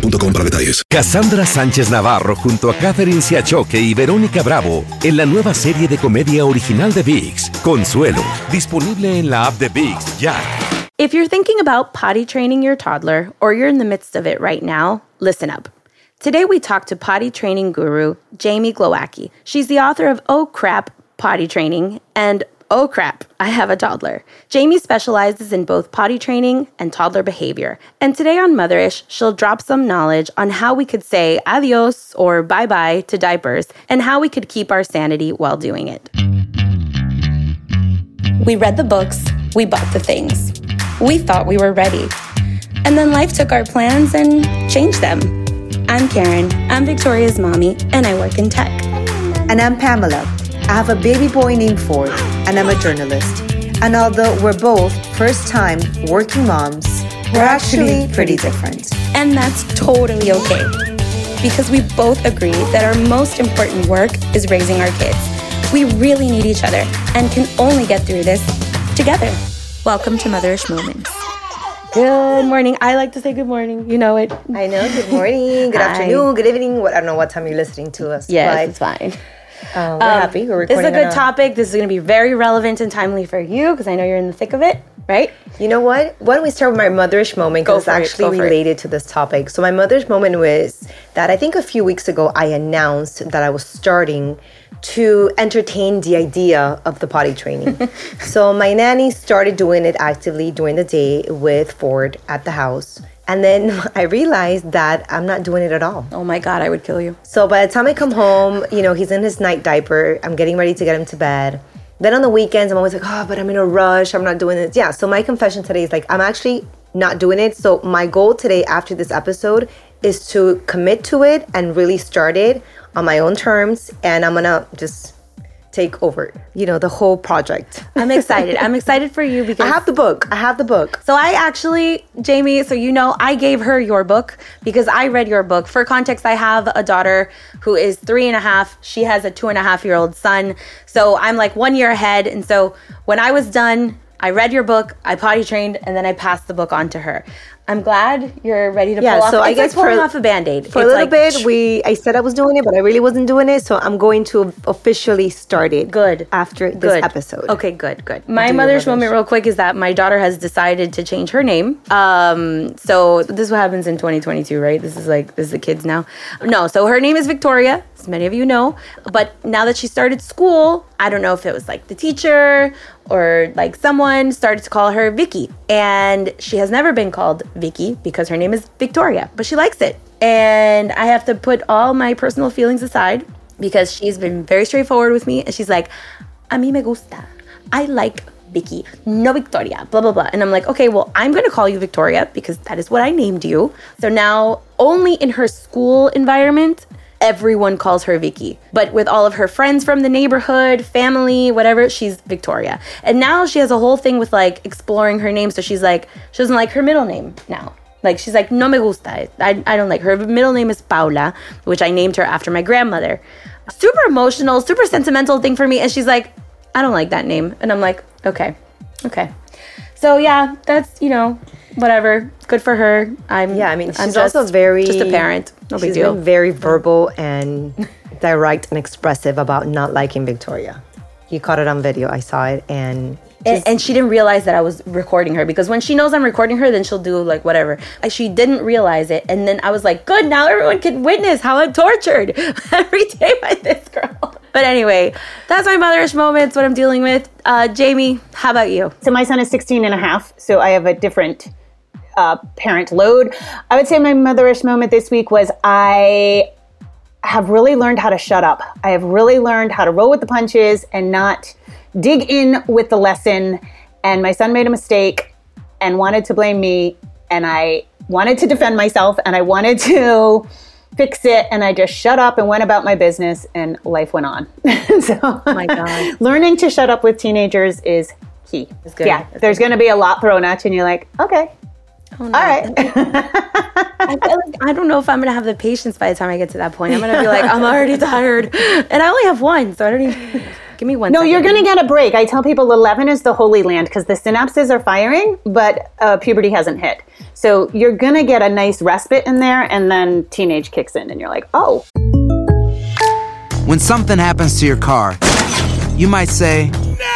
boostmobile.com para detalles. Cassandra Sánchez Navarro junto a Catherine Siachoque y Verónica Bravo en la nueva serie de comedia original de VIX, Consuelo, disponible en la app de VIX ya. If you're thinking about potty training your toddler or you're in the midst of it right now, listen up. Today we talk to potty training guru Jamie Glowacki. She's the author of Oh Crap Potty Training and Oh Crap, I Have a Toddler. Jamie specializes in both potty training and toddler behavior. And today on Motherish, she'll drop some knowledge on how we could say adios or bye bye to diapers and how we could keep our sanity while doing it. We read the books, we bought the things. We thought we were ready. And then life took our plans and changed them. I'm Karen, I'm Victoria's mommy, and I work in tech. And I'm Pamela. I have a baby boy named Ford, and I'm a journalist. And although we're both first time working moms, we're actually pretty different. And that's totally okay. Because we both agree that our most important work is raising our kids. We really need each other and can only get through this together. Welcome to Motherish Moments. Good morning. I like to say good morning. You know it. I know. Good morning, good afternoon, good evening. What I don't know what time you're listening to us. Yes, it's fine. Uh, we're happy. We're This is a good topic. This is going to be very relevant and timely for you because I know you're in the thick of it, right? You know what? Why don't we start with my motherish moment? Because it's it, actually it. related to this topic. So my motherish moment was that I think a few weeks ago I announced that I was starting to entertain the idea of the potty training. so my nanny started doing it actively during the day with Ford at the house. And then I realized that I'm not doing it at all. Oh my God, I would kill you. So by the time I come home, you know, he's in his night diaper. I'm getting ready to get him to bed. Then on the weekends, I'm always like, oh, but I'm in a rush. I'm not doing this. Yeah. So my confession today is like, I'm actually not doing it. So my goal today after this episode is to commit to it and really start it on my own terms. And I'm going to just take over, you know, the whole project. I'm excited. I'm excited for you because I have the book. I have the book. So I actually, Jamie, so you know, I gave her your book because I read your book. For context, I have a daughter who is three and a half. She has a two and a half year old son. So I'm like one year ahead. And so when I was done, I read your book, I potty trained, and then I passed the book on to her. I'm glad you're ready to Yeah, pull off. Yeah, so I it's guess like pulling for- off a band-aid. For a little like, bit, we I said I was doing it, but I really wasn't doing it. So I'm going to officially start it. Good. after this good episode. Okay, good, good. My do mother's mother's. moment, real quick, is that my daughter has decided to change her name. Um, so this is what happens in 2022, right? This is like this is the kids now. No, so her name is Victoria, as many of you know. But now that she started school, I don't know if it was like the teacher or like someone started to call her Vicky, and she has never been called Vicky because her name is Victoria, but she likes it, and I have to put all my personal feelings aside because she's been very straightforward with me, and she's like a mí me gusta. I like Vicky, no Victoria, blah, blah, blah. And I'm like, okay, well, I'm going to call you Victoria because that is what I named you. So now, only in her school environment, everyone calls her Vicky. But with all of her friends from the neighborhood, family, whatever, she's Victoria. And now she has a whole thing with like exploring her name. So she's like, she doesn't like her middle name now. Like she's like, no me gusta. I, I don't like her. middle name is Paula, which I named her after my grandmother. Super emotional, super sentimental thing for me. And she's like, I don't like that name. And I'm like, okay, okay. So yeah, that's you know, whatever. Good for her. I'm Yeah, I mean, I'm she's also very just a parent. No big she's deal. been very verbal and direct and expressive about not liking Victoria. You caught it on video. I saw it, and And, and she didn't realize that I was recording her because when she knows I'm recording her, then she'll do like whatever. She didn't realize it. And then I was like, good, now everyone can witness how I'm tortured every day by this girl. But anyway, that's my motherish moments, what I'm dealing with. Uh, Jamie, how about you? So my son is 16 and a half, so I have a different uh, parent load. I would say my motherish moment this week was I have really learned how to shut up. I have really learned how to roll with the punches and not dig in with the lesson. And my son made a mistake and wanted to blame me, and I wanted to defend myself and I wanted to fix it and I just shut up and went about my business and life went on. so Oh my God. learning to shut up with teenagers is key. good. Yeah, there's going to be a lot thrown at you and you're like, okay. All right. I, feel like, I don't know if I'm gonna have the patience by the time I get to that point. I'm gonna be like, I'm already tired, and I only have one, so I don't even. Give me one. no, you're going to get a break. I tell people 11 is the holy land because the synapses are firing, but uh, puberty hasn't hit. So you're going to get a nice respite in there and then teenage kicks in and you're like, oh, When something happens to your car, you might say, My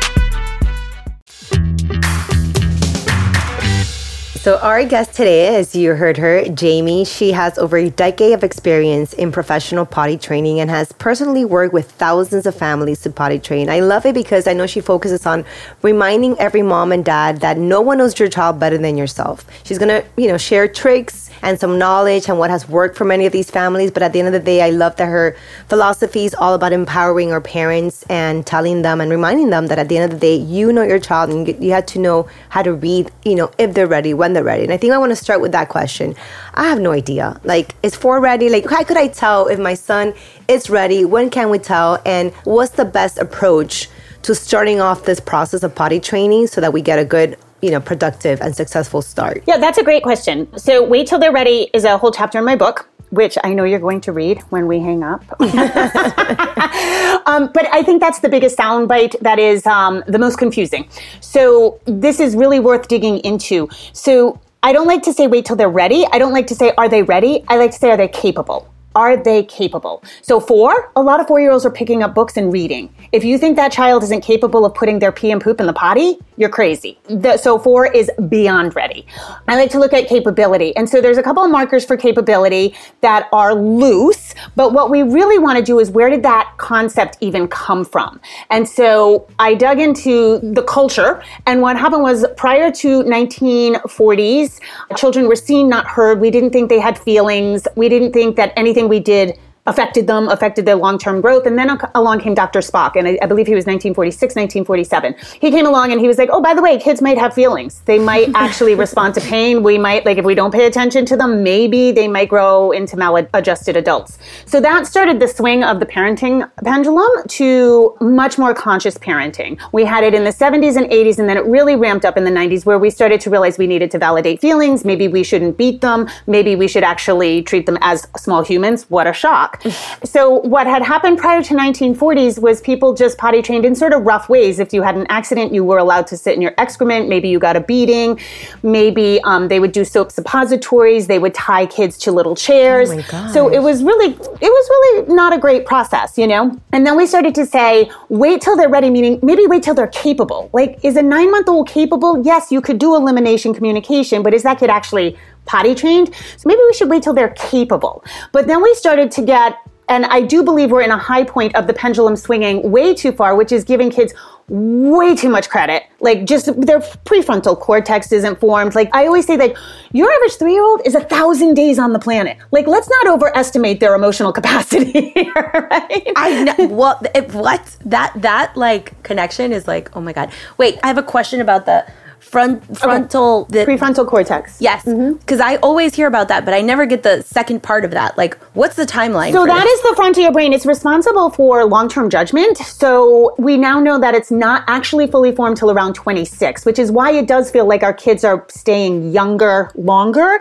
So our guest today, as you heard her, Jamie, she has over a decade of experience in professional potty training and has personally worked with thousands of families to potty train. I love it because I know she focuses on reminding every mom and dad that no one knows your child better than yourself. She's gonna, you know, share tricks and some knowledge and what has worked for many of these families. But at the end of the day, I love that her philosophy is all about empowering our parents and telling them and reminding them that at the end of the day, you know your child and you- have to know how to read, you know, if they're ready, when they're ready. And I think I want to start with that question. I have no idea. Like, is four ready? Like, how could I tell if my son is ready? When can we tell? And what's the best approach to starting off this process of potty training so that we get a good, you know, productive and successful start? Yeah, that's a great question. So, Wait Till They're Ready is a whole chapter in my book, which I know you're going to read when we hang up. um, but I think that's the biggest soundbite that is um, the most confusing. So, this is really worth digging into. So, I don't like to say wait till they're ready. I don't like to say are they ready. I like to say are they capable. Are they capable? So, four, a lot of four year olds are picking up books and reading. If you think that child isn't capable of putting their pee and poop in the potty, you're crazy. The, so, four is beyond ready. I like to look at capability. And so, there's a couple of markers for capability that are loose, but what we really want to do is where did that concept even come from? And so, I dug into the culture, and what happened was prior to 1940s, children were seen, not heard. We didn't think they had feelings. We didn't think that anything we did affected them, affected their long-term growth. And then along came Dr. Spock, and I, I believe he was 1946, 1947. He came along and he was like, oh, by the way, kids might have feelings. They might actually respond to pain. We might, like, if we don't pay attention to them, maybe they might grow into maladjusted adults. So that started the swing of the parenting pendulum to much more conscious parenting. We had it in the 70s and 80s, and then it really ramped up in the 90s where we started to realize we needed to validate feelings. Maybe we shouldn't beat them. Maybe we should actually treat them as small humans. What a shock. So what had happened prior to 1940s was people just potty trained in sort of rough ways. If you had an accident, you were allowed to sit in your excrement. Maybe you got a beating. Maybe um, they would do soap suppositories. They would tie kids to little chairs. Oh. So it was really, it was really not a great process, you know? And then we started to say, wait till they're ready, meaning maybe wait till they're capable. Like, is a nine month old capable? Yes, you could do elimination communication, but is that kid actually potty trained. So maybe we should wait till they're capable. But then we started to get and I do believe we're in a high point of the pendulum swinging way too far, which is giving kids way too much credit. Like just their prefrontal cortex isn't formed. Like I always say that your average three year old is a thousand days on the planet. Like let's not overestimate their emotional capacity here, right? I know. Well, what that that like connection is like. Oh my god. Wait, I have a question about the front frontal the prefrontal cortex. Yes, because I always hear about that, but I never get the second part of that. Like, what's the timeline? So that this? is the front of your brain. It's responsible for long-term judgment. So we now know that it's not actually fully formed till around 26, which is why it does feel like our kids are staying younger longer.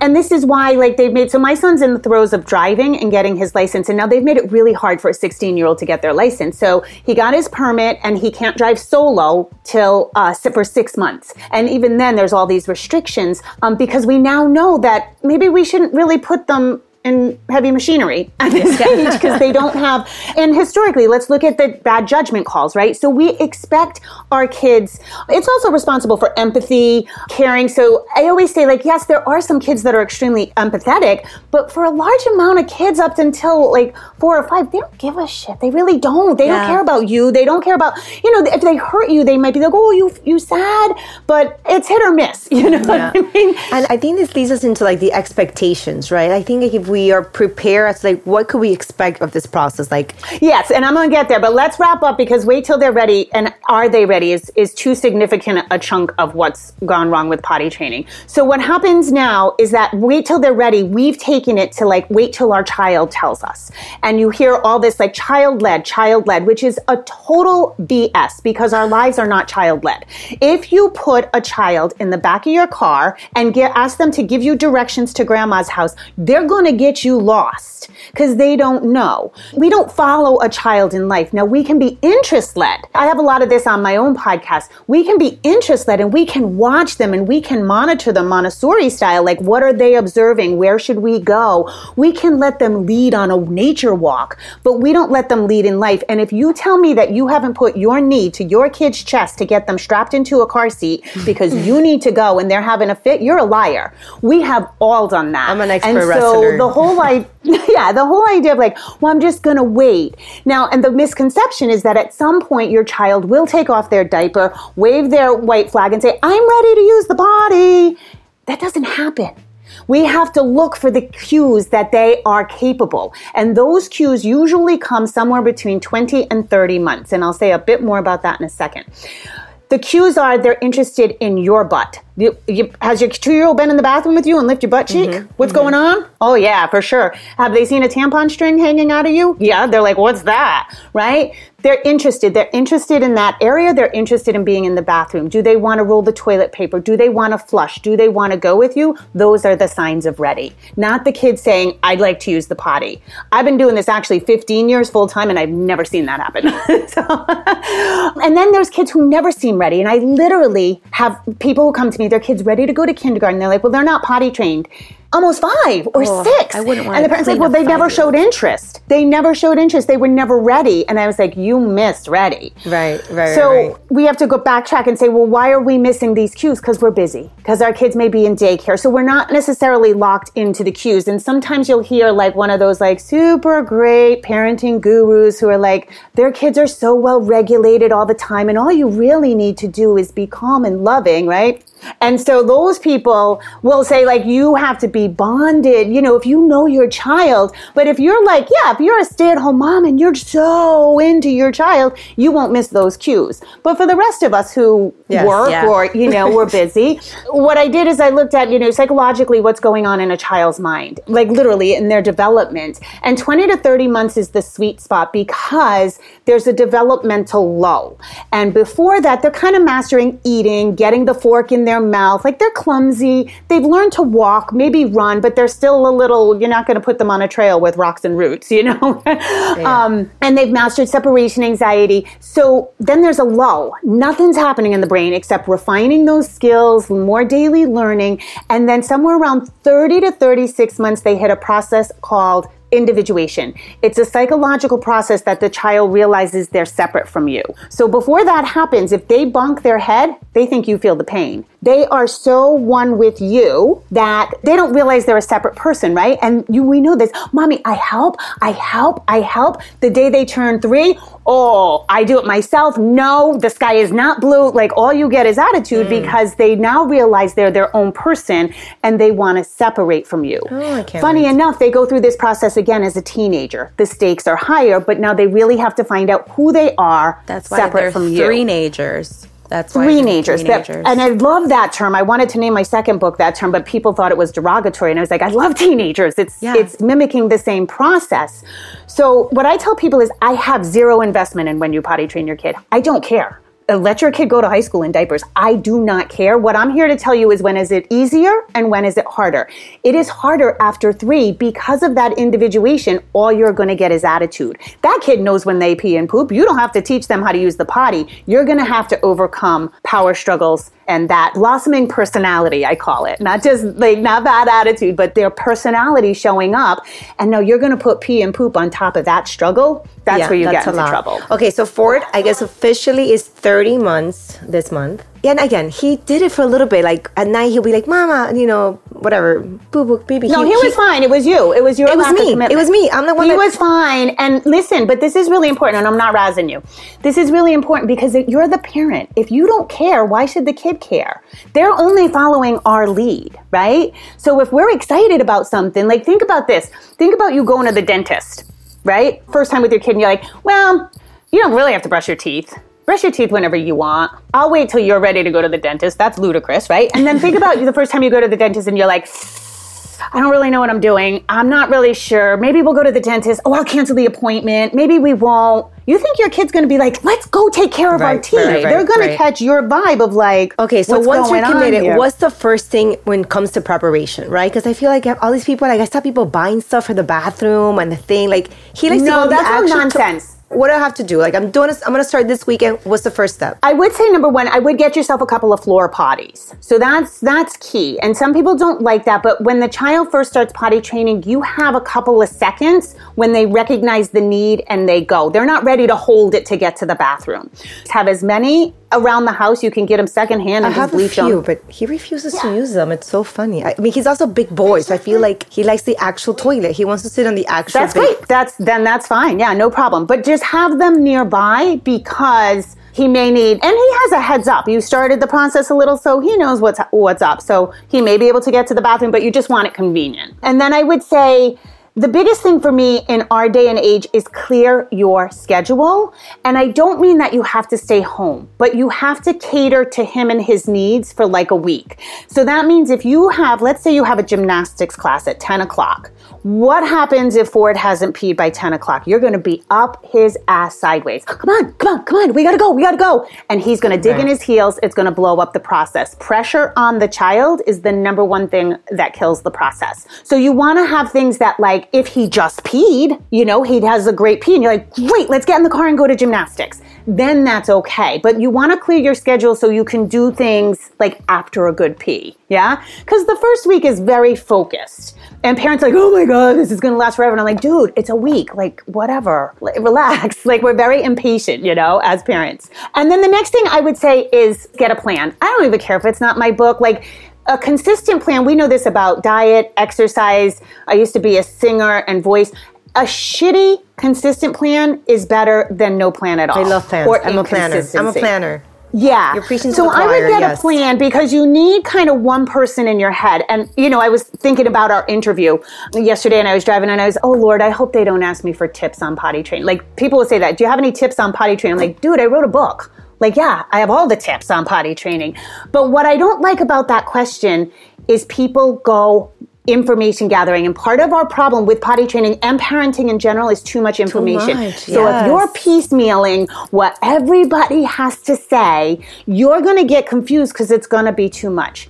And this is why like they've made so my son's in the throes of driving and getting his license and now they've made it really hard for a 16-year-old to get their license. So he got his permit and he can't drive solo till uh, for 6 months. And even then there's all these restrictions um, because we now know that maybe we shouldn't really put them in heavy machinery at this age because they don't have and historically let's look at the bad judgment calls right? So we expect our kids it's also responsible for empathy caring. So i always say like yes there are some kids that are extremely empathetic but for a large amount of kids up until like four or five they don't give a shit. They really don't. They Yeah. don't care about you. They don't care about you know if they hurt you they might be like oh you you sad but it's hit or miss you know what i mean? And I think this leads us into like the expectations, right? I think if we are prepared as like what could we expect of this process? Like Yes, and I'm to get there, but let's wrap up because wait till they're ready and are they ready is, is too significant a chunk of what's gone wrong with potty training. So what happens now is that wait till they're ready. We've taken it to like wait till our child tells us. And you hear all this like child led, child led, which is a total BS because our lives are not child led. If you put a child in the back of your car and get ask them to give you directions to grandma's house, they're to get you lost because they don't know. We don't follow a child in life. Now we can be interest led. I have a lot of this on my own podcast. We can be interest led and we can watch them and we can monitor them Montessori style. Like what are they observing? Where should we go? We can let them lead on a nature walk, but we don't let them lead in life. And if you tell me that you haven't put your knee to your kid's chest to get them strapped into a car seat because you need to go and they're having a fit, you're a liar. We have all done that. I'm an expert and so wrestler. the whole idea, yeah, the whole idea of like, well, I'm just gonna wait. Now, and the misconception is that at some point your child will take off their diaper, wave their white flag, and say, "I'm ready to use the body. That doesn't happen. We have to look for the cues that they are capable. And those cues usually come somewhere between 20 and 30 months. And I'll say a bit more about that in a second. The cues are they're interested in your butt. You, you, has your two year old been in the bathroom with you and lift your butt cheek? Mm-hmm. What's mm-hmm. going on? Oh, yeah, for sure. Have they seen a tampon string hanging out of you? Yeah, they're like, what's that? Right? They're interested. They're interested in that area. They're interested in being in the bathroom. Do they want to roll the toilet paper? Do they want to flush? Do they want to go with you? Those are the signs of ready. Not the kid saying, I'd like to use the potty. I've been doing this actually 15 years full time and I've never seen that happen. So- and then there's kids who never seem ready. And I literally have people who come to me, their kids ready to go to kindergarten. They're like, well, they're not potty trained. Almost five or Oh, six. I wouldn't wanna And the parents like, clean well, they never showed interest. They never showed interest. They were never ready. And I was like, you missed ready. Right, right, So right, right. we have to go backtrack and say, well, why are we missing these cues? Because we're busy. Because our kids may be in daycare. So we're not necessarily locked into the cues. And sometimes you'll hear like one of those like super great parenting gurus who are like, their kids are so well regulated all the time. And all you really need to do is be calm and loving, right? And so those people will say, like, you have to be bonded, you know, if you know your child. But if you're like, yeah, if you're a stay at home mom and you're so into your child, you won't miss those cues. But for the rest of us who Yes, work yeah. or, you know, we're busy, what I did is I looked at, you know, psychologically what's going on in a child's mind, like literally in their development. And 20 to 30 months is the sweet spot because there's a developmental lull. And before that, they're kind of mastering eating, getting the fork in their mouth. Like they're clumsy. They've learned to walk, maybe run, but they're still a little, you're not going to put them on a trail with rocks and roots, you know? um, and they've mastered separation anxiety. So then there's a lull. Nothing's happening in the brain except refining those skills, more daily learning. And then somewhere around 30 to 36 months, they hit a process called individuation. It's a psychological process that the child realizes they're separate from you. So before that happens, if they bunk their head, they think you feel the pain. They are so one with you that they don't realize they're a separate person, right? And you, we know this. Mommy, I help, I help, I help. The day they turn three, oh, I do it myself. No, the sky is not blue. Like all you get is attitude Mm. because they now realize they're their own person and they want to separate from you. Oh, Funny wait. enough, they go through this process again as a teenager. The stakes are higher, but now they really have to find out who they are That's why separate they're from you. That's why Three they're nagers. Three-nagers. and I love that term. I wanted to name my second book that term, but people thought it was derogatory. And I was like, I love teenagers. It's Yeah. it's mimicking the same process. So what I tell people is I have zero investment in when you potty train your kid. I don't care. Let your kid go to high school in diapers. I do not care. What I'm here to tell you is when is it easier and when is it harder? It is harder after three because of that individuation. All you're going to get is attitude. That kid knows when they pee and poop. You don't have to teach them how to use the potty. You're going to have to overcome power struggles and that blossoming personality, I call it. Not just like, not bad attitude, but their personality showing up. And now you're going to put pee and poop on top of that struggle. That's Yeah, where you that's get into trouble. Okay, so Ford, I guess officially is 30 months this month. And again, he did it for a little bit. Like at night, he'll be like, "Mama," you know, whatever, boo boo, baby. No, he, was fine. It was you. It was your It was me. commitment. It was me. I'm the one He that- was fine. And listen, but this is really important, and I'm not razzing you. This is really important because you're the parent. If you don't care, why should the kid care? They're only following our lead, right? So if we're excited about something, like think about this. Think about you going to the dentist, right? First time with your kid, and you're like, well, you don't really have to brush your teeth. Brush your teeth whenever you want. I'll wait till you're ready to go to the dentist. That's ludicrous, right? And then think about the first time you go to the dentist and you're like, I don't really know what I'm doing. I'm not really sure. Maybe we'll go to the dentist. Oh, I'll cancel the appointment. Maybe we won't. You think your kid's going to be like, let's go take care of our teeth. right, right, They're going to right. catch your vibe of like, Okay, so what's once you're committed, here? what's the first thing when it comes to preparation, right? Because I feel like all these people, like I saw people buying stuff for the bathroom and the thing. Like he likes to go the that's all nonsense. What do I have to do? Like I'm doing this. I'm gonna start this weekend. What's the first step? I would say number one, I would get yourself a couple of floor potties. So that's that's key. And some people don't like that, but when the child first starts potty training, you have a couple of seconds when they recognize the need and they go. They're not ready to hold it to get to the bathroom. Have as many around the house you can get them secondhand I have just a few, them. but he refuses to use them. It's so funny. I, I mean, he's also a big boy, so I feel like he likes the actual toilet. He wants to sit on the actual. That's big- great. That's then that's fine. Yeah, no problem. But just have them nearby because he may need and he has a heads up. You started the process a little so he knows what's what's up. So he may be able to get to the bathroom, but you just want it convenient. And then I would say the biggest thing for me in our day and age is clear your schedule. And I don't mean that you have to stay home, but you have to cater to him and his needs for like a week. So that means if you have, let's say you have a gymnastics class at 10 o'clock, what happens if Ford hasn't peed by 10 o'clock? You're going to be up his ass sideways. Come on, come on, come on. We got to go. We got to go. And he's going to dig in his heels. It's going to blow up the process. Pressure on the child is the number one thing that kills the process. So you want to have things that like, if he just peed, you know, he has a great pee and you're like, great, let's get in the car and go to gymnastics. Then that's okay. But you want to clear your schedule so you can do things like after a good pee. Yeah. Cause the first week is very focused and parents are like, oh my God, this is going to last forever. And I'm like, dude, it's a week. Like, whatever. Like, relax. Like, we're very impatient, you know, as parents. And then the next thing I would say is get a plan. I don't even care if it's not my book. Like, a consistent plan. We know this about diet, exercise. I used to be a singer and voice. A shitty, consistent plan is better than no plan at all. I love plans. Or I'm a planner. I'm a planner. Yeah. You're preaching to so I would get yes. a plan because you need kind of one person in your head. And, you know, I was thinking about our interview yesterday and I was driving and I was, oh Lord, I hope they don't ask me for tips on potty training. Like people would say that. Do you have any tips on potty training? I'm like, dude, I wrote a book. Like, yeah, I have all the tips on potty training. But what I don't like about that question is people go information gathering. And part of our problem with potty training and parenting in general is too much information. Too much, so if you're piecemealing what everybody has to say, you're going to get confused because it's going to be too much.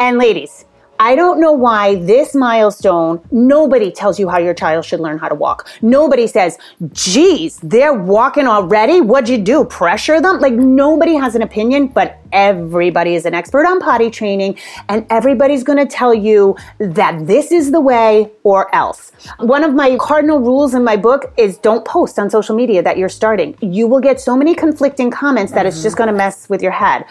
And ladies, I don't know why this milestone, nobody tells you how your child should learn how to walk. Nobody says, geez, they're walking already. What'd you do? Pressure them? Like nobody has an opinion, but everybody is an expert on potty training and everybody's going to tell you that this is the way or else. One of my cardinal rules in my book is don't post on social media that you're starting. You will get so many conflicting comments that it's just going to mess with your head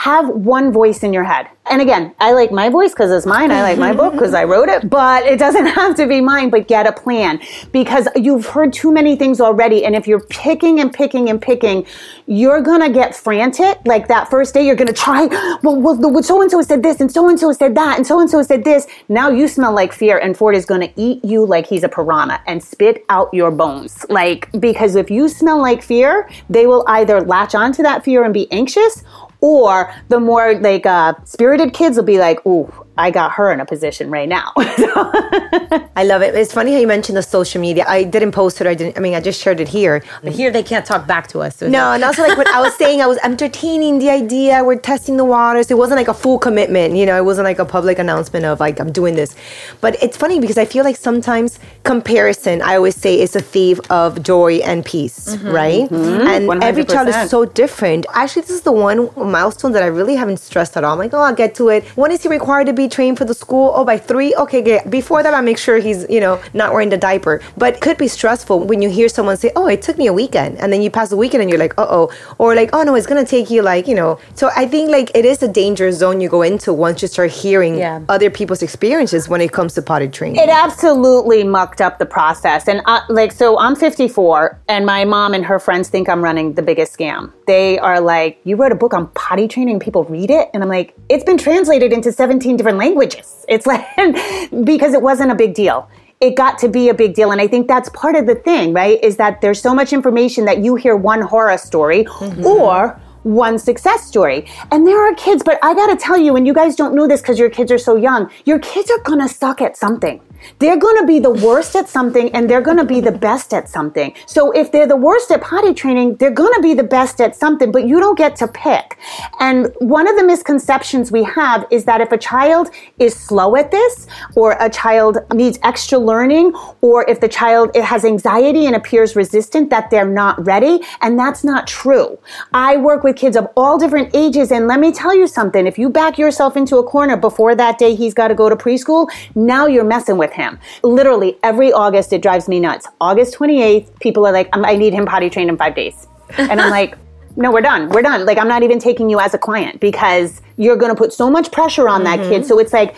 have one voice in your head. And again, I like my voice because it's mine. I like my book because I wrote it, but it doesn't have to be mine, but get a plan because you've heard too many things already. And if you're picking and picking and picking, you're going to get frantic. Like that first day, you're going to try, well, well so and so said this and so and so said that and so and so said this. Now you smell like fear and Ford is going to eat you like he's a piranha and spit out your bones. Like, because if you smell like fear, they will either latch onto that fear and be anxious or the more like uh, spirited kids will be like, ooh, I got her in a position right now. I love it. It's funny how you mentioned the social media. I didn't post it. I didn't. I mean, I just shared it here. But here they can't talk back to us. So no, and also like what I was saying, I was entertaining the idea. We're testing the waters. It wasn't like a full commitment. You know, it wasn't like a public announcement of like I'm doing this. But it's funny because I feel like sometimes comparison. I always say is a thief of joy and peace, mm-hmm. right? Mm-hmm. And 100%. every child is so different. Actually, this is the one milestone that I really haven't stressed at all. I'm like, oh, I'll get to it. When is he required to be trained for the school? Oh, by three? Okay, good. Before that, I make sure he's, you know, not wearing the diaper. But it could be stressful when you hear someone say, oh, it took me a weekend. And then you pass the weekend and you're like, uh oh. Or like, oh no, it's going to take you like, you know. So I think like it is a danger zone you go into once you start hearing yeah. other people's experiences when it comes to potty training. It absolutely mucked up the process. And I, like, so I'm 54 and my mom and her friends think I'm running the biggest scam. They are like, you wrote a book on potty training, people read it. And I'm like, it's been translated into 17 different languages. It's like, because it wasn't a big deal. It got to be a big deal. And I think that's part of the thing, right? Is that there's so much information that you hear one horror story mm-hmm. or one success story. And there are kids, but I gotta tell you, and you guys don't know this because your kids are so young, your kids are gonna suck at something. They're going to be the worst at something and they're going to be the best at something. So if they're the worst at potty training, they're going to be the best at something, but you don't get to pick. And one of the misconceptions we have is that if a child is slow at this or a child needs extra learning or if the child has anxiety and appears resistant that they're not ready and that's not true. I work with kids of all different ages and let me tell you something, if you back yourself into a corner before that day he's got to go to preschool, now you're messing with with him. Literally every August, it drives me nuts. August 28th, people are like, I need him potty trained in five days. And I'm like, no, we're done. We're done. Like, I'm not even taking you as a client because you're going to put so much pressure on mm-hmm. that kid. So it's like,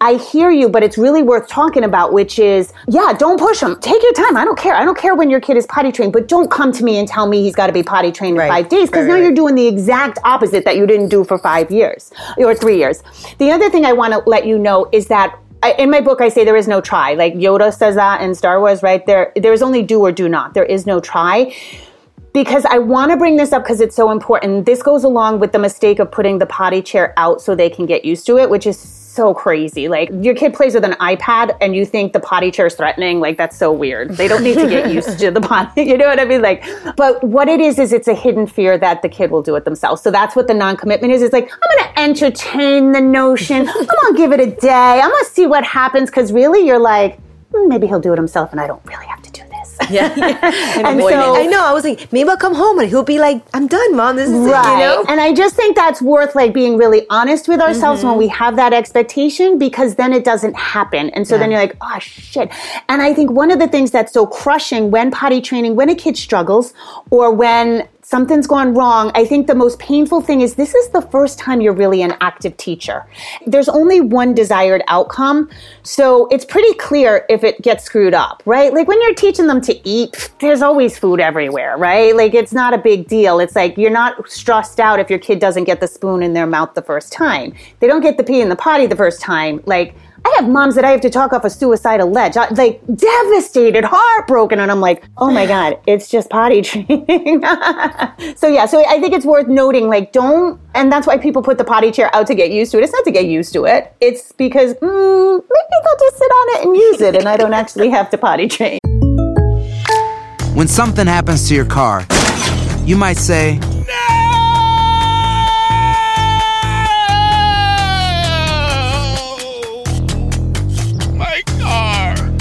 I hear you, but it's really worth talking about, which is, yeah, don't push him. Take your time. I don't care. I don't care when your kid is potty trained, but don't come to me and tell me he's got to be potty trained right. in five days because right, now right. you're doing the exact opposite that you didn't do for five years or three years. The other thing I want to let you know is that I, in my book, I say there is no try. Like Yoda says that in Star Wars, right? There, there is only do or do not. There is no try. Because I want to bring this up because it's so important. This goes along with the mistake of putting the potty chair out so they can get used to it, which is so crazy. Like your kid plays with an iPad and you think the potty chair is threatening. Like that's so weird. They don't need to get used to the potty. You know what I mean? Like, but what it is is it's a hidden fear that the kid will do it themselves. So that's what the non-commitment is. It's like I'm going to entertain the notion. I'm going to give it a day. I'm going to see what happens because really you're like hmm, maybe he'll do it himself and I don't really have. Yeah. yeah. and so, I know. I was like, maybe I'll come home and he'll be like, I'm done, mom. This is right. It, you know? And I just think that's worth like being really honest with ourselves mm-hmm. when we have that expectation because then it doesn't happen. And so yeah. then you're like, oh shit. And I think one of the things that's so crushing when potty training, when a kid struggles or when something's gone wrong, I think the most painful thing is this is the first time you're really an active teacher. There's only one desired outcome. So it's pretty clear if it gets screwed up, right? Like when you're teaching them to eat, there's always food everywhere, right? Like it's not a big deal. It's like you're not stressed out if your kid doesn't get the spoon in their mouth the first time. They don't get the pee in the potty the first time. Like I have moms that I have to talk off a suicidal ledge, I, like devastated, heartbroken, and I'm like, oh my god, it's just potty training. so yeah, so I think it's worth noting, like, don't, and that's why people put the potty chair out to get used to it. It's not to get used to it. It's because mm, maybe they'll just sit on it and use it, and I don't actually have to potty train. When something happens to your car, you might say.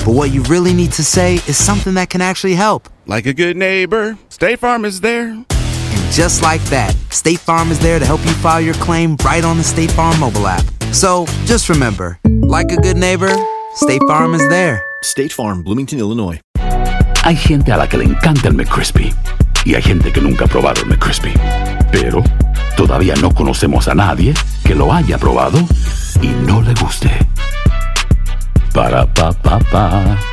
But what you really need to say is something that can actually help. Like a good neighbor, State Farm is there. And just like that, State Farm is there to help you file your claim right on the State Farm mobile app. So just remember, like a good neighbor, State Farm is there. State Farm, Bloomington, Illinois. Hay gente a la que le encanta el McCrispy y hay gente que nunca ha probado el McCrispy. Pero todavía no conocemos a nadie que lo haya probado y no le guste. Pa.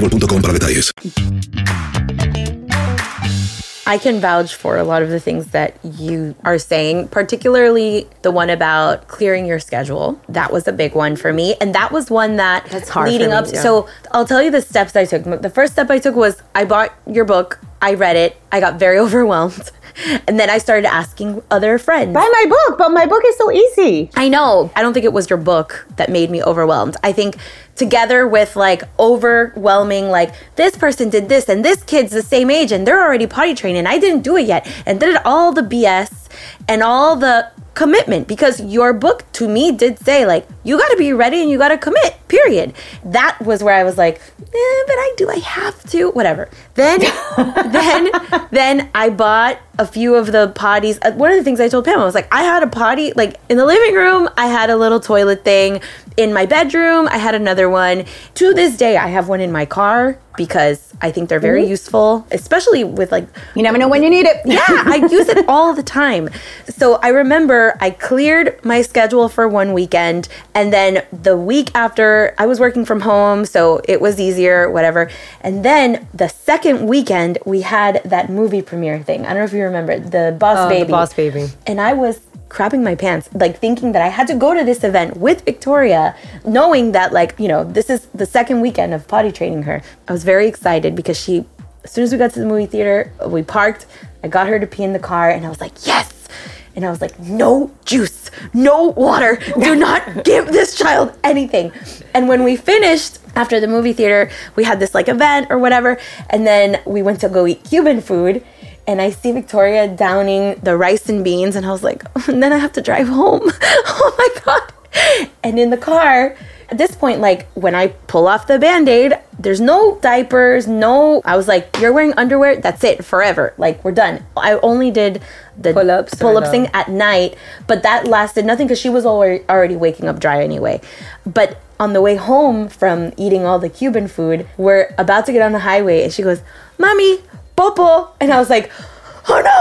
boostmobile.com para detalles. I can vouch for a lot of the things that you are saying, particularly the one about clearing your schedule. That was a big one for me. And that was one that That's hard leading for me, up. yeah. So I'll tell you the steps I took. The first step I took was I bought your book, I read it, I got very overwhelmed. And then I started asking other friends. Buy my book, but my book is so easy. I know. I don't think it was your book that made me overwhelmed. I think together with like overwhelming, like this person did this and this kid's the same age and they're already potty trained and I didn't do it yet. And did all the BS and all the commitment because your book to me did say like you got to be ready and you got to commit period. That was where i was like eh, but i do i have to whatever. Then then then i bought a few of the potties. Uh, one of the things i told pam i was like i had a potty like in the living room i had a little toilet thing in my bedroom i had another one to this day i have one in my car because i think they're very mm-hmm. useful especially with like You never know when you need it. yeah, I use it all the time. So I remember I cleared my schedule for one weekend, and then the week after I was working from home, so it was easier, whatever. And then the second weekend, we had that movie premiere thing. I don't know if you remember the Boss Oh, The Boss Baby. And I was crapping my pants, like thinking that I had to go to this event with Victoria, knowing that, like, you know, this is the second weekend of potty training her. I was very excited because she, as soon as we got to the movie theater, we parked, I got her to pee in the car, and I was like, yes! And I was like, no juice, no water, do not give this child anything. And when we finished after the movie theater, we had this like event or whatever, and then we went to go eat Cuban food. And I see Victoria downing the rice and beans, and I was like, and then I have to drive home. oh my God. And in the car, at this point, like when I pull off the band aid, there's no diapers, no. I was like, you're wearing underwear, that's it, forever. Like, we're done. I only did the Pull ups pull the- thing at night, but that lasted nothing because she was already waking up dry anyway. But on the way home from eating all the Cuban food, we're about to get on the highway, and she goes, Mommy, Popo. And I was like, oh no.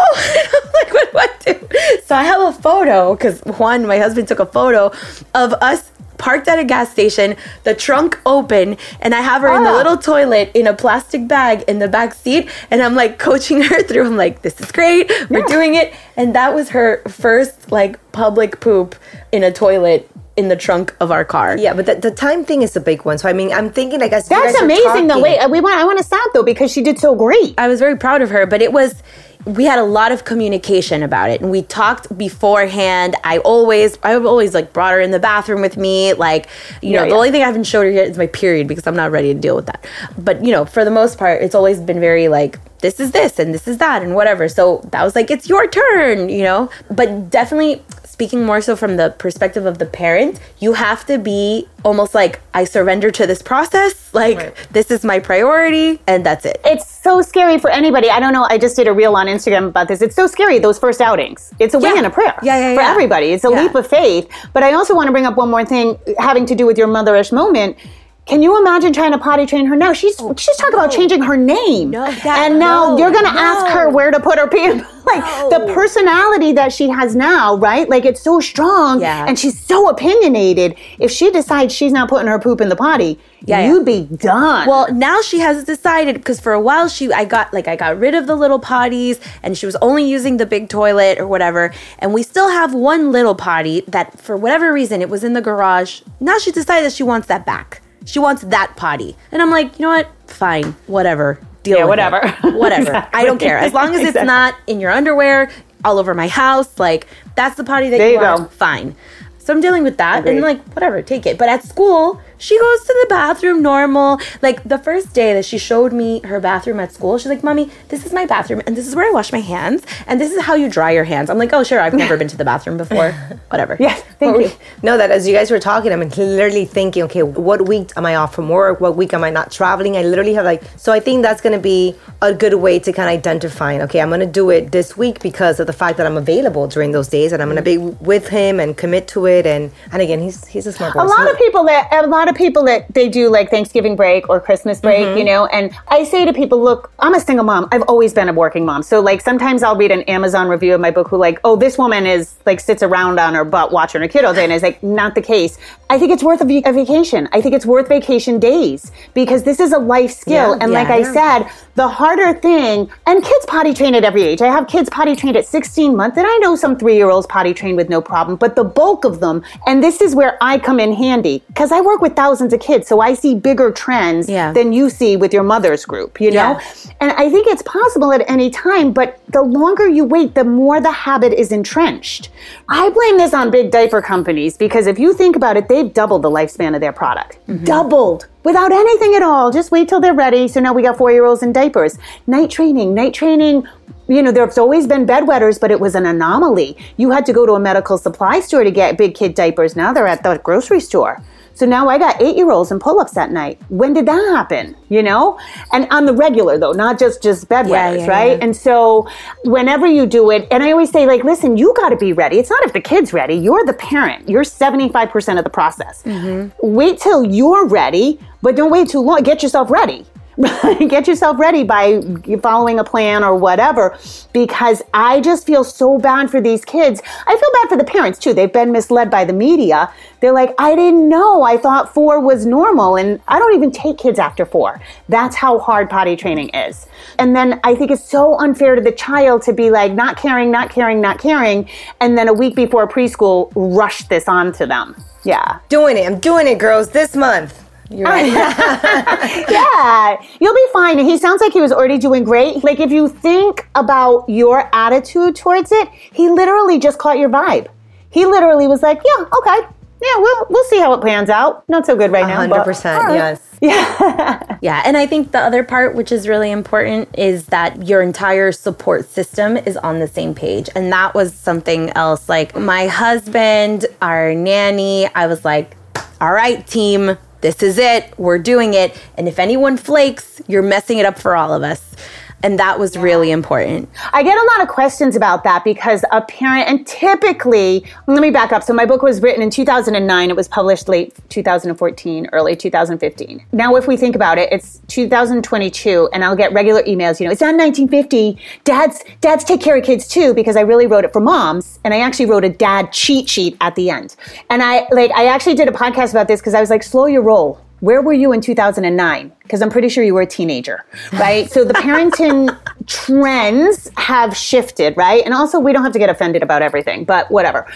Like what do I do? So I have a photo because Juan my husband took a photo of us parked at a gas station the trunk open and I have her in the Ah. little toilet in a plastic bag in the back seat and I'm like coaching her through. I'm like this is great. We're doing it. And that was her first like public poop in a toilet in the trunk of our car Yeah, but the, the time thing is a big one. So I mean, I'm thinking like as you That's amazing though. talking- Wait, uh, we want I want to stop though because she did so great. I was very proud of her, but it was we had a lot of communication about it and we talked beforehand. I always I've always like brought her in the bathroom with me. Like, you know, Yeah, the yeah. only thing I haven't showed her yet is my period because I'm not ready to deal with that. But you know, for the most part, it's always been very like this is this and this is that and whatever. So that was like it's your turn, you know? But definitely speaking more so from the perspective of the parent, you have to be almost like I surrender to this process. Like this is my priority and that's it. It's so scary for anybody. I don't know. I just did a reel on Instagram about this. It's so scary, those first outings. It's a wing and a prayer Yeah, yeah, yeah. for yeah. everybody. It's a Yeah. leap of faith. But I also want to bring up one more thing having to do with your motherish moment. Can you imagine trying to potty train her now? She's oh, she's talking about changing her name. Oh, No, that- and now no, you're gonna ask her where to put her pee. Like the personality that she has now, right? Like it's so strong Yeah. and she's so opinionated. If she decides she's not putting her poop in the potty, Yeah, yeah. you'd be done. Well, now she has decided because for a while she I got like I got rid of the little potties and she was only using the big toilet or whatever and we still have one little potty that for whatever reason it was in the garage. Now she decided that she wants that back. She wants that potty. And I'm like, you know what? Fine, whatever. Deal Yeah, with whatever. it. Whatever. I don't care. As long as it's Exactly. not in your underwear, all over my house, like that's the potty that There you, you want. go. Fine. So I'm dealing with that Agreed. and like whatever, take it. But at school, she goes to the bathroom normal. Like the first day that she showed me her bathroom at school, she's like, "Mommy, this is my bathroom and this is where I wash my hands and this is how you dry your hands." I'm like, "Oh, sure. I've never been to the bathroom before. Whatever." Yeah, thank What you. No, that as you guys were talking, I'm literally thinking, okay, what week am I off from work? What week am I not traveling? I literally have like, so I think that's going to be a good way to kind of identifying, okay, I'm going to do it this week because of the fact that I'm available during those days and I'm going to be with him and commit to it. And, and again, he's, he's a smart boy. a lot of people that a lot of people that they do like Thanksgiving break or Christmas break, Mm-hmm. you know. And I say to people, look, I'm a single mom. I've always been a working mom. So like sometimes I'll read an Amazon review of my book who like, oh, this woman is like sits around on her butt watching her kid all day, and it's like not the case. I think it's worth a, vacation. I think it's worth vacation days because this is a life skill. Yeah, and like yeah. I said, the harder thing, and kids potty train at every age. I have kids potty trained at 16 months, and I know some three year olds potty train with no problem, but the bulk of them, and this is where I come in handy because I work with thousands of kids, so I see bigger trends Yeah. than you see with your mother's group, you know? Yeah. And I think it's possible at any time, but the longer you wait, the more the habit is entrenched. I blame this on big diaper companies because if you think about it, they've doubled the lifespan of their product. Mm-hmm. Doubled. Without anything at all. Just wait till they're ready. So now we got four year olds in diapers. Night training, night training. You know, there's always been bedwetters, but it was an anomaly. You had to go to a medical supply store to get big kid diapers. Now they're at the grocery store. So now I got eight year olds and pull ups at night. When did that happen? You know? And on the regular though, not just just bedwetters, yeah, right? yeah. And so whenever you do it, and I always say, like, listen, you gotta be ready. It's not if the kid's ready, you're the parent. You're 75% of the process. Mm-hmm. Wait till you're ready, but don't wait too long. Get yourself ready. Get yourself ready by following a plan or whatever, because I just feel so bad for these kids. I feel bad for the parents too. They've been misled by the media. They're like, I didn't know. I thought four was normal. And I don't even take kids after four. That's how hard potty training is. And then I think it's so unfair to the child to be like, not caring, not caring, not caring. And then a week before preschool, rush this onto them. Yeah. doing it. I'm doing it, girls, this month. You're right. yeah, you'll be fine. And he sounds like he was already doing great. Like if you think about your attitude towards it, he literally just caught your vibe. He literally was like, "Yeah, okay, yeah, we'll we'll see how it pans out. Not so good right now, but 100%, all right." yes. Yeah, and I think the other part, which is really important, is that your entire support system is on the same page. And that was something else. Like my husband, our nanny, I was like, all right, team, this is it. We're doing it. And if anyone flakes, you're messing it up for all of us. And that was really important. I get a lot of questions about that because a parent, and typically, let me back up. So, my book was written in 2009. It was published late 2014, early 2015. Now, if we think about it, it's 2022, and I'll get regular emails. You know, it's not 1950. Dads, dads take care of kids too, because I really wrote it for moms, and I actually wrote a dad cheat sheet at the end. And I like, I actually did a podcast about this because I was like, slow your roll where were you in 2009? Because I'm pretty sure you were a teenager, right? so the parenting trends have shifted, right? And also, we don't have to get offended about everything, but whatever.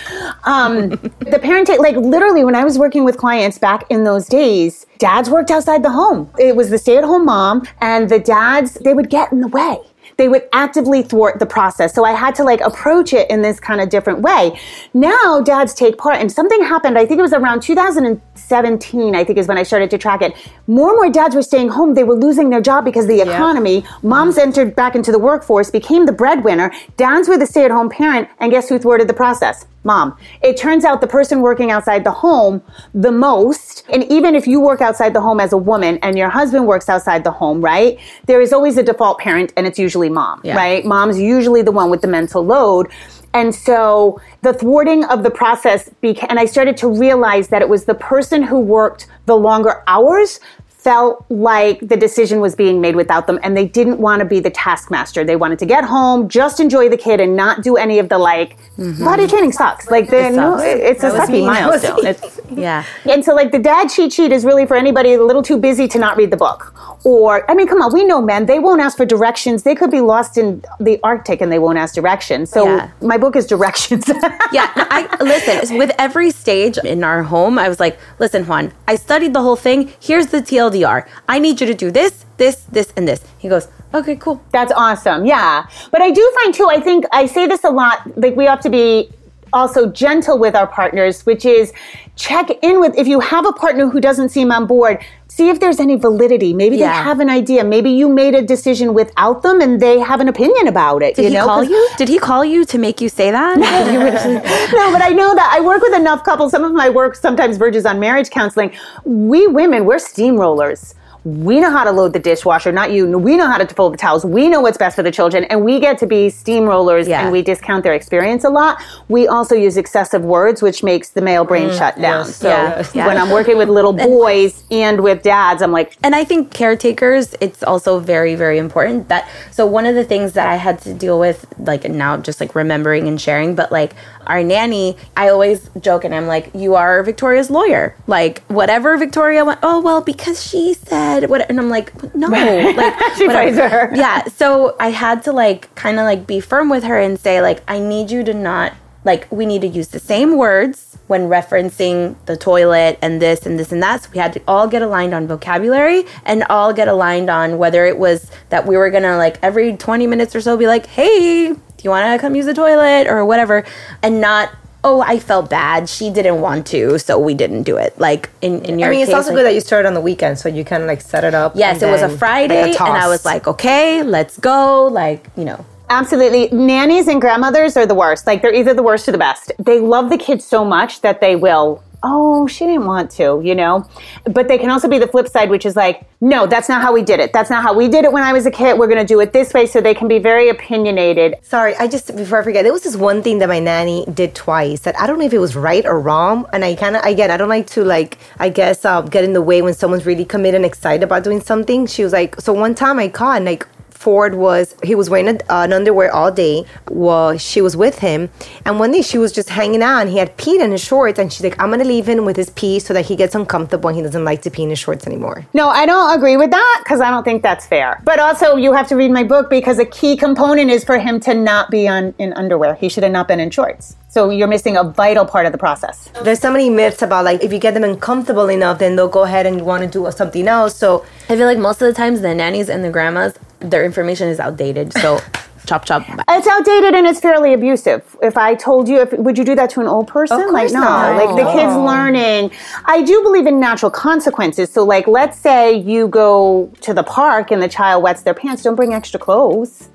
Um, the parenting, like literally, when I was working with clients back in those days, dads worked outside the home. It was the stay at home mom, and the dads, they would get in the way they would actively thwart the process. So I had to like approach it in this kind of different way. Now dads take part and something happened, I think it was around 2017, I think is when I started to track it. More and more dads were staying home. They were losing their job because of the economy. Moms mm-hmm. entered back into the workforce, became the breadwinner. Dads were the stay at home parent. And guess who thwarted the process? Mom. It turns out the person working outside the home the most, and even if you work outside the home as a woman and your husband works outside the home, right? There is always a default parent and it's usually mom, Yeah. right? Mom's usually the one with the mental load. And so the thwarting of the process beca- and I started to realize that it was the person who worked the longer hours felt like the decision was being made without them and they didn't want to be the taskmaster. They wanted to get home, just enjoy the kid and not do any of the like mm-hmm. body training sucks. Like the It no, it's a That was sucky. Milestone. It's Yeah. And so, like, the dad cheat sheet is really for anybody a little too busy to not read the book. Or, I mean, come on, we know men, they won't ask for directions. They could be lost in the Arctic and they won't ask directions. So, Yeah. my book is directions. yeah, no, I listen. With every stage in our home, I was like, "Listen, Juan, I studied the whole thing. Here's the TLDR. I need you to do this, this, this, and this." He goes, "Okay, cool." That's awesome. Yeah. But I do find too, I think I say this a lot, like we have to be also gentle with our partners, which is check in with if you have a partner who doesn't seem on board, see if there's any validity. Maybe Yeah. they have an idea. Maybe you made a decision without them and they have an opinion about it. Did you he know? call you? Did he call you to make you say that? no, but I know that I work with enough couples. Some of my work sometimes verges on marriage counseling. We women, we're steamrollers. We know how to load the dishwasher, not you. We know how to fold the towels. We know what's best for the children, and we get to be steamrollers Yeah. and we discount their experience a lot. We also use excessive words, which makes the male brain Mm, shut down. yes, so yeah, yeah. when I'm working with little boys and with dads, I'm like, and I think caretakers, it's also very, very important that. So one of the things that I had to deal with, like now, just like remembering and sharing, but like our nanny, I always joke and I'm like, "You are Victoria's lawyer." Like whatever Victoria went. Oh well, because she said what, and I'm like, no, like She whatever. plays her. Yeah. So I had to like kind of like be firm with her and say like, I need you to not like we need to use the same words when referencing the toilet and this and this and that. So we had to all get aligned on vocabulary and all get aligned on whether it was that we were gonna like every 20 minutes or so be like, hey, do you wanna come use the toilet or whatever? And not Oh, I felt bad. She didn't want to, so we didn't do it. Like in, in your I mean, it's case, also like- good that you started on the weekend, so you kind of like set it up. Yes, it was a Friday, like, a and I was like, okay, let's go. Like, you know, Absolutely. Nannies and grandmothers are the worst. Like they're either the worst or the best. They love the kids so much that they will, oh, she didn't want to, you know? But they can also be the flip side, which is like, no, that's not how we did it. That's not how we did it when I was a kid. We're going to do it this way. So they can be very opinionated. Sorry, I just before I forget, there was this one thing that my nanny did twice that I don't know if it was right or wrong, and I kind of again I don't like to like I guess uh, get in the way when someone's really committed and excited about doing something. She was like, so one time I caught and like Ford was he was wearing a, an underwear all day while she was with him, and one day she was just hanging out and he had peed in his shorts, and she's like, I'm gonna leave him with his pee so that he gets uncomfortable and he doesn't like to pee in his shorts anymore. No, I don't agree with that because I don't think that's fair. But also, you have to read my book because a key component is for him to not be on in underwear. He should have not been in shorts. So you're missing a vital part of the process. There's so many myths about like if you get them uncomfortable enough, then they'll go ahead and want to do something else. So I feel like most of the times the nannies and the grandmas, their information is outdated. So chop chop. It's outdated and it's fairly abusive. If I told you, if, would you do that to an old person? Of like course no, not. like the kids learning. I do believe in natural consequences. So like, let's say you go to the park and the child wets their pants. Don't bring extra clothes.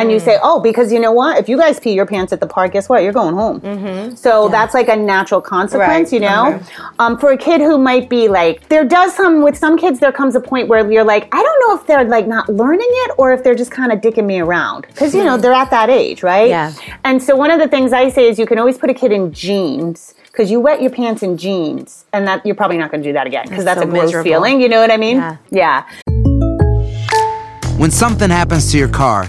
And you mm. say, oh, because you know what? If you guys pee your pants at the park, guess what? You're going home. Mm-hmm. So that's like a natural consequence, Right. you know? Um, for a kid who might be like, there does some, with some kids, there comes a point where you're like, I don't know if they're like not learning it or if they're just kind of dicking me around. Because, you know, mm-hmm. they're at that age, right? Yeah. And so one of the things I say is you can always put a kid in jeans because you wet your pants in jeans and that you're probably not going to do that again because That's that's, so a gross miserable. feeling. You know what I mean? Yeah. Yeah. When something happens to your car,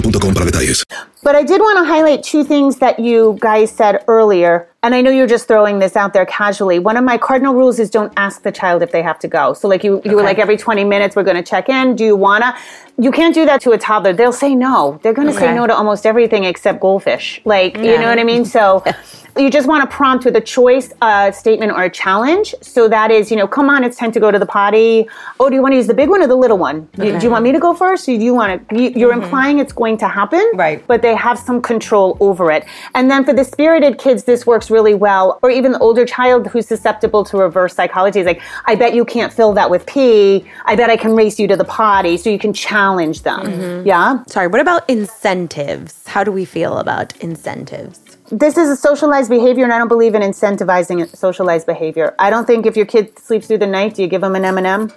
para detalles. But I did want to highlight two things that you guys said earlier. And I know you're just throwing this out there casually. One of my cardinal rules is don't ask the child if they have to go. So like you, you were like every 20 minutes we're going to check in. Do you wanna? You can't do that to a toddler. They'll say no. They're going to say no to almost everything except goldfish. Like you know what I mean? So. You just want to prompt with a choice uh, statement or a challenge. So that is, you know, come on, it's time to go to the potty. Oh, do you want to use the big one or the little one? You- Do you want me to go first? Or do you want to? You, you're implying it's going to happen, right? But they have some control over it. And then for the spirited kids, this works really well. Or even the older child who's susceptible to reverse psychology is like, I bet you can't fill that with pee. I bet I can race you to the potty, so you can challenge them. Yeah. Sorry, what about incentives? How do we feel about incentives? this is a socialized behavior and i don't believe in incentivizing socialized behavior i don't think if your kid sleeps through the night do you give them an m&m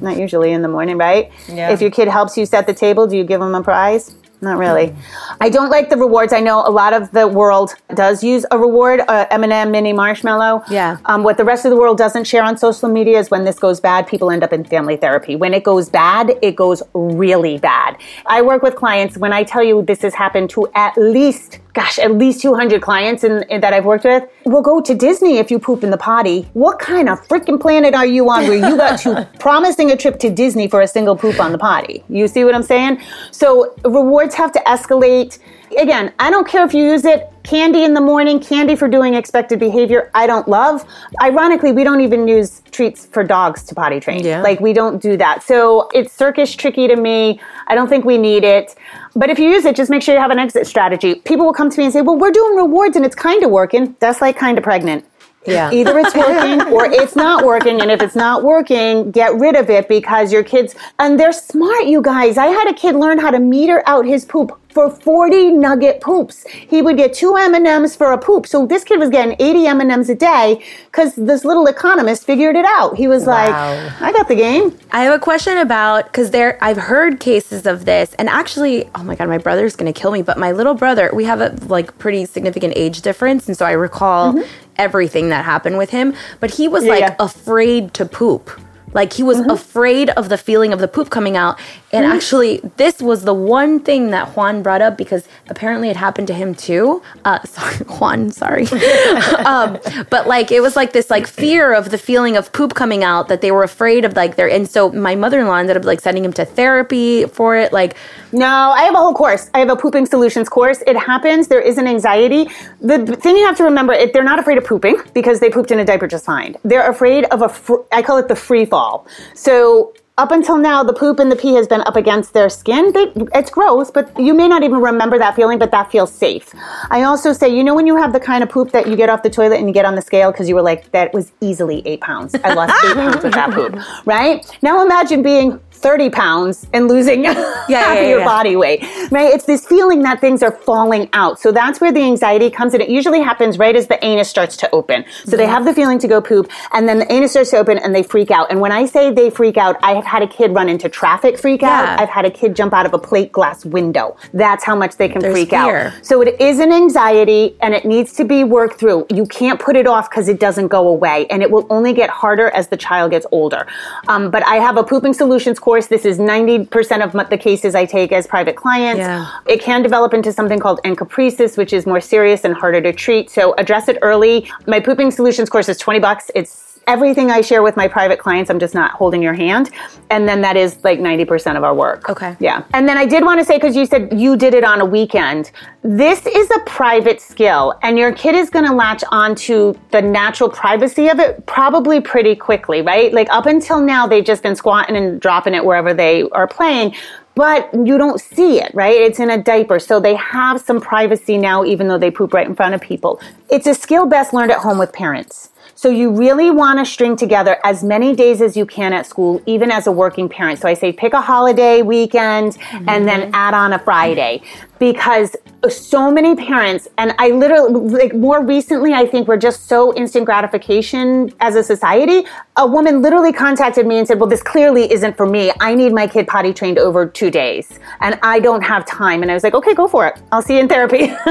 not usually in the morning right Yeah. if your kid helps you set the table do you give them a prize not really. I don't like the rewards. I know a lot of the world does use a reward uh, m&m mini marshmallow. Yeah. um, what the rest of the world doesn't share on social media is when this goes bad people end up in family therapy. When it goes bad it goes really bad. I work with clients. When i tell you this has happened to at least gosh, at least 200 clients in, in- that I've worked with will go to Disney if you poop in the potty. What kind of freaking planet are you on where you got to promising a trip to Disney for a single poop on the potty? You see what I'm saying? So rewards have to escalate. Again, I don't care if you use it candy in the morning, candy for doing expected behavior. I don't love. Ironically, we don't even use treats for dogs to potty train. Yeah. Like we don't do that. So it's circus tricky to me. I don't think we need it. But if you use it, just make sure you have an exit strategy. People will come to me and say, well, we're doing rewards and it's kind of working. That's like kind of pregnant. Yeah. Either it's working or it's not working. And if it's not working, get rid of it because your kids, and they're smart, you guys. I had a kid learn how to meter out his poop for 40 nugget poops. He would get two M&Ms for a poop. So this kid was getting 80 M&Ms a day because this little economist figured it out. He was like, I got the game. I have a question about because there I've heard cases of this, and actually, oh my god, my brother's gonna kill me. But my little brother, we have a like pretty significant age difference, and so I recall everything that happened with him. But he was Mm-hmm. Yeah, like yeah. afraid to poop. Like he was afraid of the feeling of the poop coming out. And Mm-hmm. actually, this was the one thing that Juan brought up because apparently it happened to him too. Uh, sorry, Juan, sorry. um, but like it was like this like fear of the feeling of poop coming out that they were afraid of like their. And so my mother in law ended up like sending him to therapy for it. Like No, I have a whole course. I have a pooping solutions course. It happens. There is an anxiety. The thing you have to remember, if they're not afraid of pooping because they pooped in a diaper just fine. They're afraid of a, fr- I call it the free fall. So up until now, the poop and the pee has been up against their skin. They, it's gross, but you may not even remember that feeling, but that feels safe. I also say, you know, when you have the kind of poop that you get off the toilet and you get on the scale because you were like, that was easily eight pounds. I lost eight pounds with that poop, right? Now imagine being 30 pounds and losing half yeah, of your yeah. body weight, right? It's this feeling that things are falling out. So that's where the anxiety comes in. It usually happens right as the anus starts to open. So they have the feeling to go poop and then the anus starts to open and they freak out. And when I say they freak out, I have had a kid run into traffic freak Yeah. out. I've had a kid jump out of a plate glass window. That's how much they can There's freak fear. out. So it is an anxiety and it needs to be worked through. You can't put it off because it doesn't go away and it will only get harder as the child gets older. Um, but I have a pooping solutions course. This is 90% of the cases I take as private clients. Yeah. It can develop into something called encopresis, which is more serious and harder to treat. So address it early. My pooping solutions course is 20 bucks. It's everything I share with my private clients. I'm just not holding your hand. And then that is like 90% of our work. Okay. Yeah. And then I did want to say, because you said you did it on a weekend, this is a private skill, and your kid is going to latch onto the natural privacy of it probably pretty quickly, right? Like up until now, they've just been squatting and dropping it wherever they are playing. But you don't see it, right? It's in a diaper. So they have some privacy now, even though they poop right in front of people. It's a skill best learned at home with parents. So you really want to string together as many days as you can at school, even as a working parent. So I say pick a holiday weekend and then add on a Friday because so many parents, and I literally, like more recently, I think we're just so instant gratification as a society. A woman literally contacted me and said, well, this clearly isn't for me. I need my kid potty trained over two days and I don't have time. And I was like, okay, go for it. I'll see you in therapy.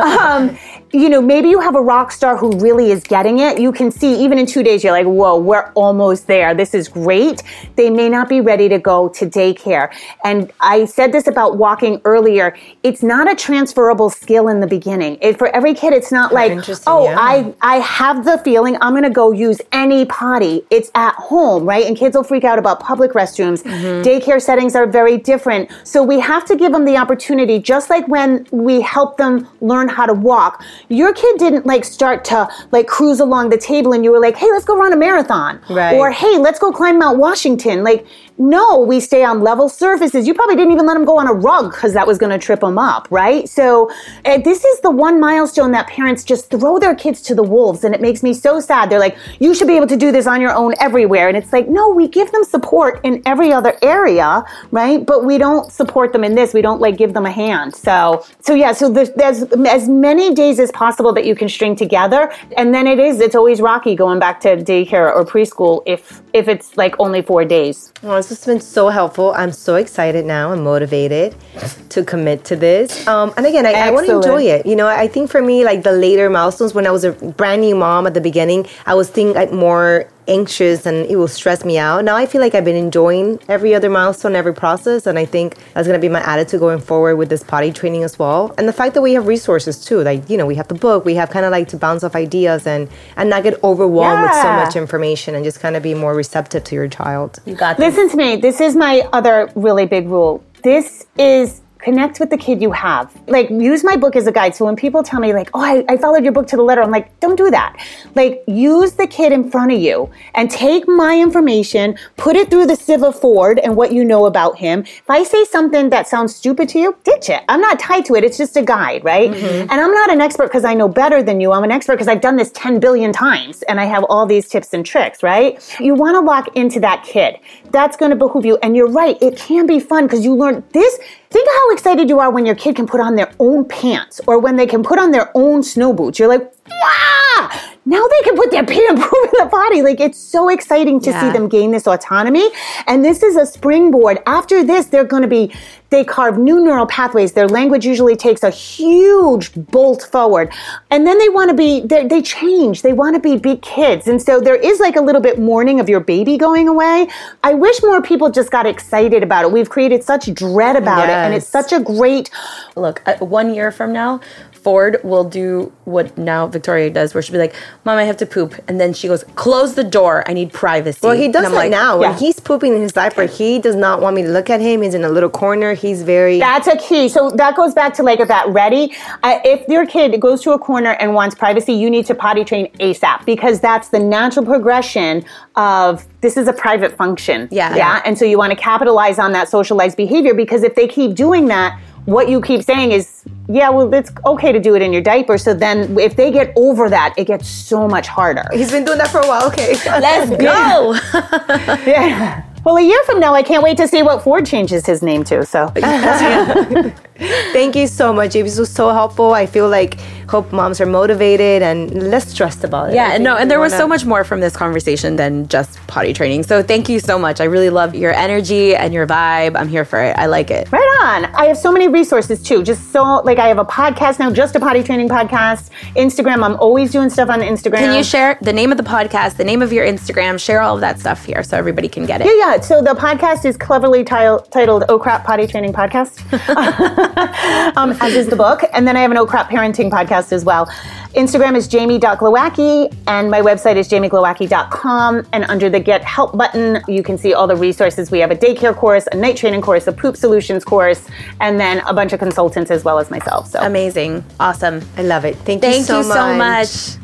um, you know, maybe you have a rock star who really is getting it. You can see even in two days, you're like, whoa, we're almost there. This is great. They may not be ready to go to daycare. And I said this about walking earlier. It's not a transferable skill in the beginning. It, for every kid, it's not like, oh, yeah. I, I have the feeling I'm going to go use any potty. It's at home, right? And kids will freak out about public restrooms. Mm-hmm. Daycare settings are very different. So we have to give them the opportunity, just like when we help them learn how to walk. Your kid didn't like start to like cruise along the table and you were like, hey, let's go run a marathon. Right. Or hey, let's go climb Mount Washington. Like, no, we stay on level surfaces. You probably didn't even let them go on a rug because that was going to trip them up, right? So uh, this is the one milestone that parents just throw their kids to the wolves, and it makes me so sad. They're like, "You should be able to do this on your own everywhere," and it's like, no, we give them support in every other area, right? But we don't support them in this. We don't like give them a hand. So, so yeah. So there's, there's as many days as possible that you can string together, and then it is. It's always rocky going back to daycare or preschool if if it's like only four days. Well, this has been so helpful. I'm so excited now. I'm motivated to commit to this. Um, and again, I, I want to enjoy it. You know, I think for me, like the later milestones, when I was a brand new mom at the beginning, I was thinking like more anxious and it will stress me out. Now I feel like I've been enjoying every other milestone, every process, and I think that's gonna be my attitude going forward with this potty training as well. And the fact that we have resources too, like you know, we have the book, we have kind of like to bounce off ideas and and not get overwhelmed with so much information and just kind of be more receptive to your child. You got Listen to me. This is my other really big rule. This is connect with the kid you have. Like, use my book as a guide. So when people tell me, like, oh, I, I followed your book to the letter, I'm like, don't do that. Like, use the kid in front of you and take my information, put it through the sieve of Ford and what you know about him. If I say something that sounds stupid to you, ditch it. I'm not tied to it. It's just a guide, right? Mm-hmm. And I'm not an expert because I know better than you. I'm an expert because I've done this 10 billion times and I have all these tips and tricks, right? You want to lock into that kid. That's going to behoove you. And you're right. It can be fun because you learn this. Think of how excited you are when your kid can put on their own pants or when they can put on their own snow boots. You're like, wow! Now they can put their pee and poop in the potty. Like it's so exciting to see them gain this autonomy. And this is a springboard. After this, they're going to be, they carve new neural pathways. Their language usually takes a huge bolt forward. And then they want to be, they, they change. They want to be big kids. And so there is like a little bit mourning of your baby going away. I wish more people just got excited about it. We've created such dread about it. And it's such a great, Look, uh, one year from now, Ford will do what now Victoria does, where she'll be like, "Mom, I have to poop," and then she goes, "Close the door. I need privacy." Well, he does And that like, now. When he's pooping in his diaper, he does not want me to look at him. He's in a little corner. He's very. That's a key. So that goes back to like that ready. Uh, if your kid goes to a corner and wants privacy, you need to potty train ASAP because that's the natural progression of this is a private function. Yeah. Yeah. And so you want to capitalize on that socialized behavior because if they keep doing that, what you keep saying is, yeah, well, it's okay to do it in your diaper. So then if they get over that, it gets so much harder. He's been doing that for a while. Okay. Let's go. yeah. Well, a year from now, I can't wait to see what Ford changes his name to. So Thank you so much. This was so helpful. I feel like hope moms are motivated and less stressed about it. Yeah, think no, and there was wanna- so much more from this conversation than just potty training. So thank you so much. I really love your energy and your vibe. I'm here for it. I like it. Right on. I have so many resources too. Just so like I have a podcast now, just a potty training podcast. Instagram, I'm always doing stuff on Instagram. Can you share the name of the podcast, the name of your Instagram, share all of that stuff here so everybody can get it? Yeah, yeah. So the podcast is cleverly til- titled "Oh Crap Potty Training Podcast," um, as is the book, and then I have an "Oh Crap Parenting" podcast as well. Instagram is jamie.glowacki, and my website is jamieglowacki.com. And under the Get Help button, you can see all the resources. We have a daycare course, a night training course, a poop solutions course, and then a bunch of consultants as well as myself. So Amazing. Awesome. I love it. Thank, you Thank so you so much.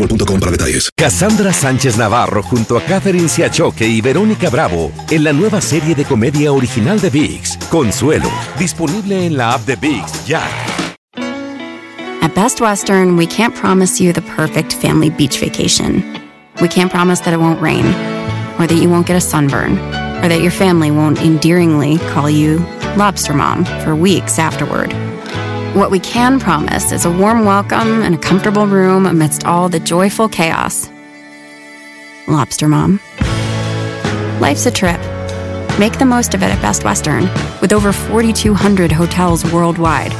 boostmobile.com para detalles. Cassandra Sánchez Navarro junto a Catherine Siachoque y Verónica Bravo en la nueva serie de comedia original de VIX, Consuelo, disponible en la app de VIX ya. At Best Western, we can't promise you the perfect family beach vacation. We can't promise that it won't rain, or that you won't get a sunburn, or that your family won't endearingly call you Lobster Mom for weeks afterward. What we can promise is a warm welcome and a comfortable room amidst all the joyful chaos. Lobster Mom. Life's a trip. Make the most of it at Best Western, with over 4,200 hotels worldwide